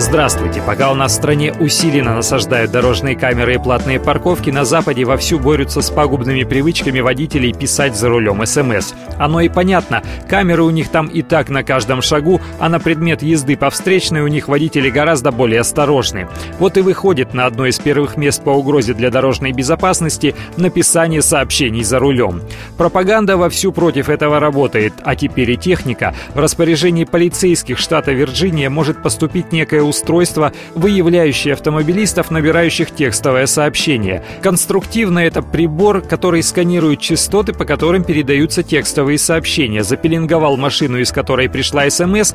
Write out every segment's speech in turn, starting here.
Здравствуйте. Пока у нас в стране усиленно насаждают дорожные камеры и платные парковки, на Западе вовсю борются с пагубными привычками водителей писать за рулем СМС. Оно и понятно. Камеры у них там и так на каждом шагу, а на предмет езды по встречной у них водители гораздо более осторожны. Вот и выходит на одно из первых мест по угрозе для дорожной безопасности написание сообщений за рулем. Пропаганда вовсю против этого работает, а теперь и техника. В распоряжении полицейских штата Вирджиния может поступить некое устройство, выявляющее автомобилистов, набирающих текстовое сообщение. Конструктивно это прибор, который сканирует частоты, по которым передаются текстовые сообщения. Запеленговал машину, из которой пришла смс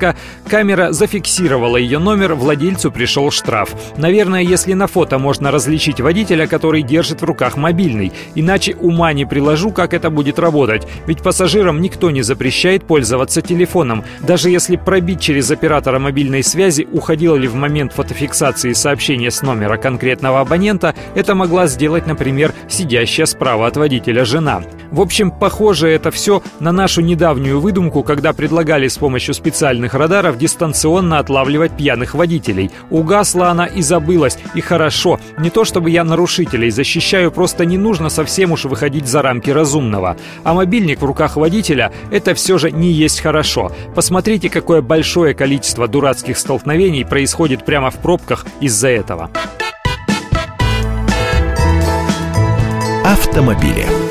камера зафиксировала ее номер, владельцу пришел штраф. Наверное, если на фото можно различить водителя, который держит в руках мобильный. Иначе ума не приложу, как это будет работать. Ведь пассажирам никто не запрещает пользоваться телефоном. Даже если пробить через оператора мобильной связи, уходила ли в момент фотофиксации сообщения с номера конкретного абонента, это могла сделать, например, сидящая справа от водителя жена. В общем, похоже это все на нашу недавнюю выдумку, когда предлагали с помощью специальных радаров дистанционно отлавливать пьяных водителей. Угасла она и забылась, и хорошо. Не то чтобы я нарушителей защищаю, просто не нужно совсем уж выходить за рамки разумного. А мобильник в руках водителя – это все же не есть хорошо. Посмотрите, какое большое количество дурацких столкновений происходит происходит прямо в пробках из-за этого. Автомобили.